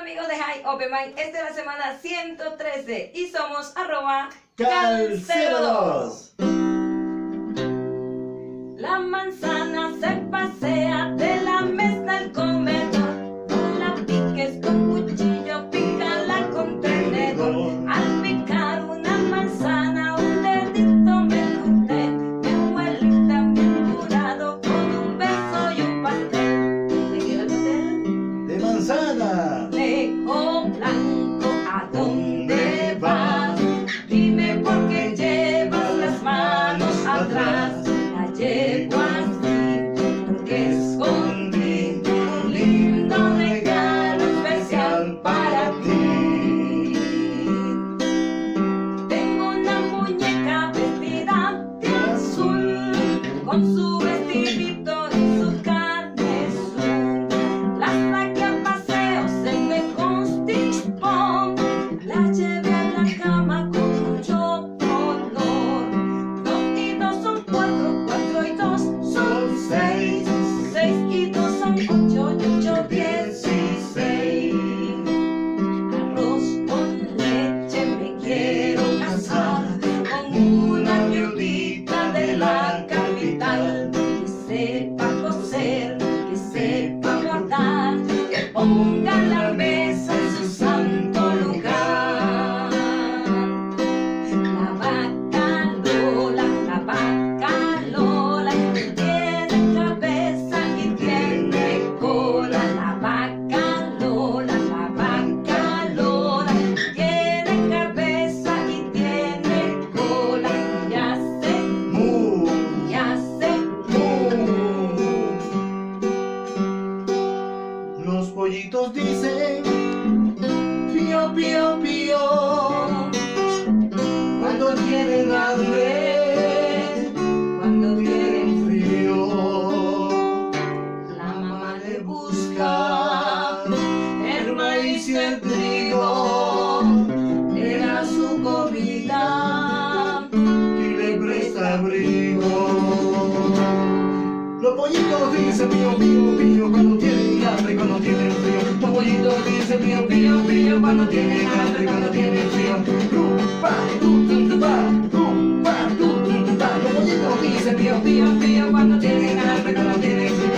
amigos de High Open Mind, esta es la semana 113 y somos arroba Calceros. Atrás. La llevo porque escondí un lindo regalo especial para ti. Tengo una muñeca vestida de azul con su vestidito it. Pollitos dicen pío, pío, pío. Cuando tienen hambre, cuando tiene frío. la mamá le Busca el maíz y el trigo. era su comida. y le presta abrigo. Los pollitos dicen pío, pío, pío cuando tienen hambre, cuando tienen frío. Pollitos dicen pío, pío, pío cuando tienen hambre, cuando tienen frío. Tu, tu, tu, pa, tu, tu, tu, pa. Pío, pío cuando tienen hambre, cuando tienen frío.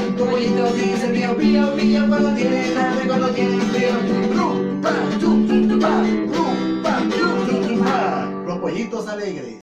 Pío, pío, pío cuando tienen hambre, cuando tienen frío. Tu, tu, tu, tu, tu, tu. Los pollitos alegres.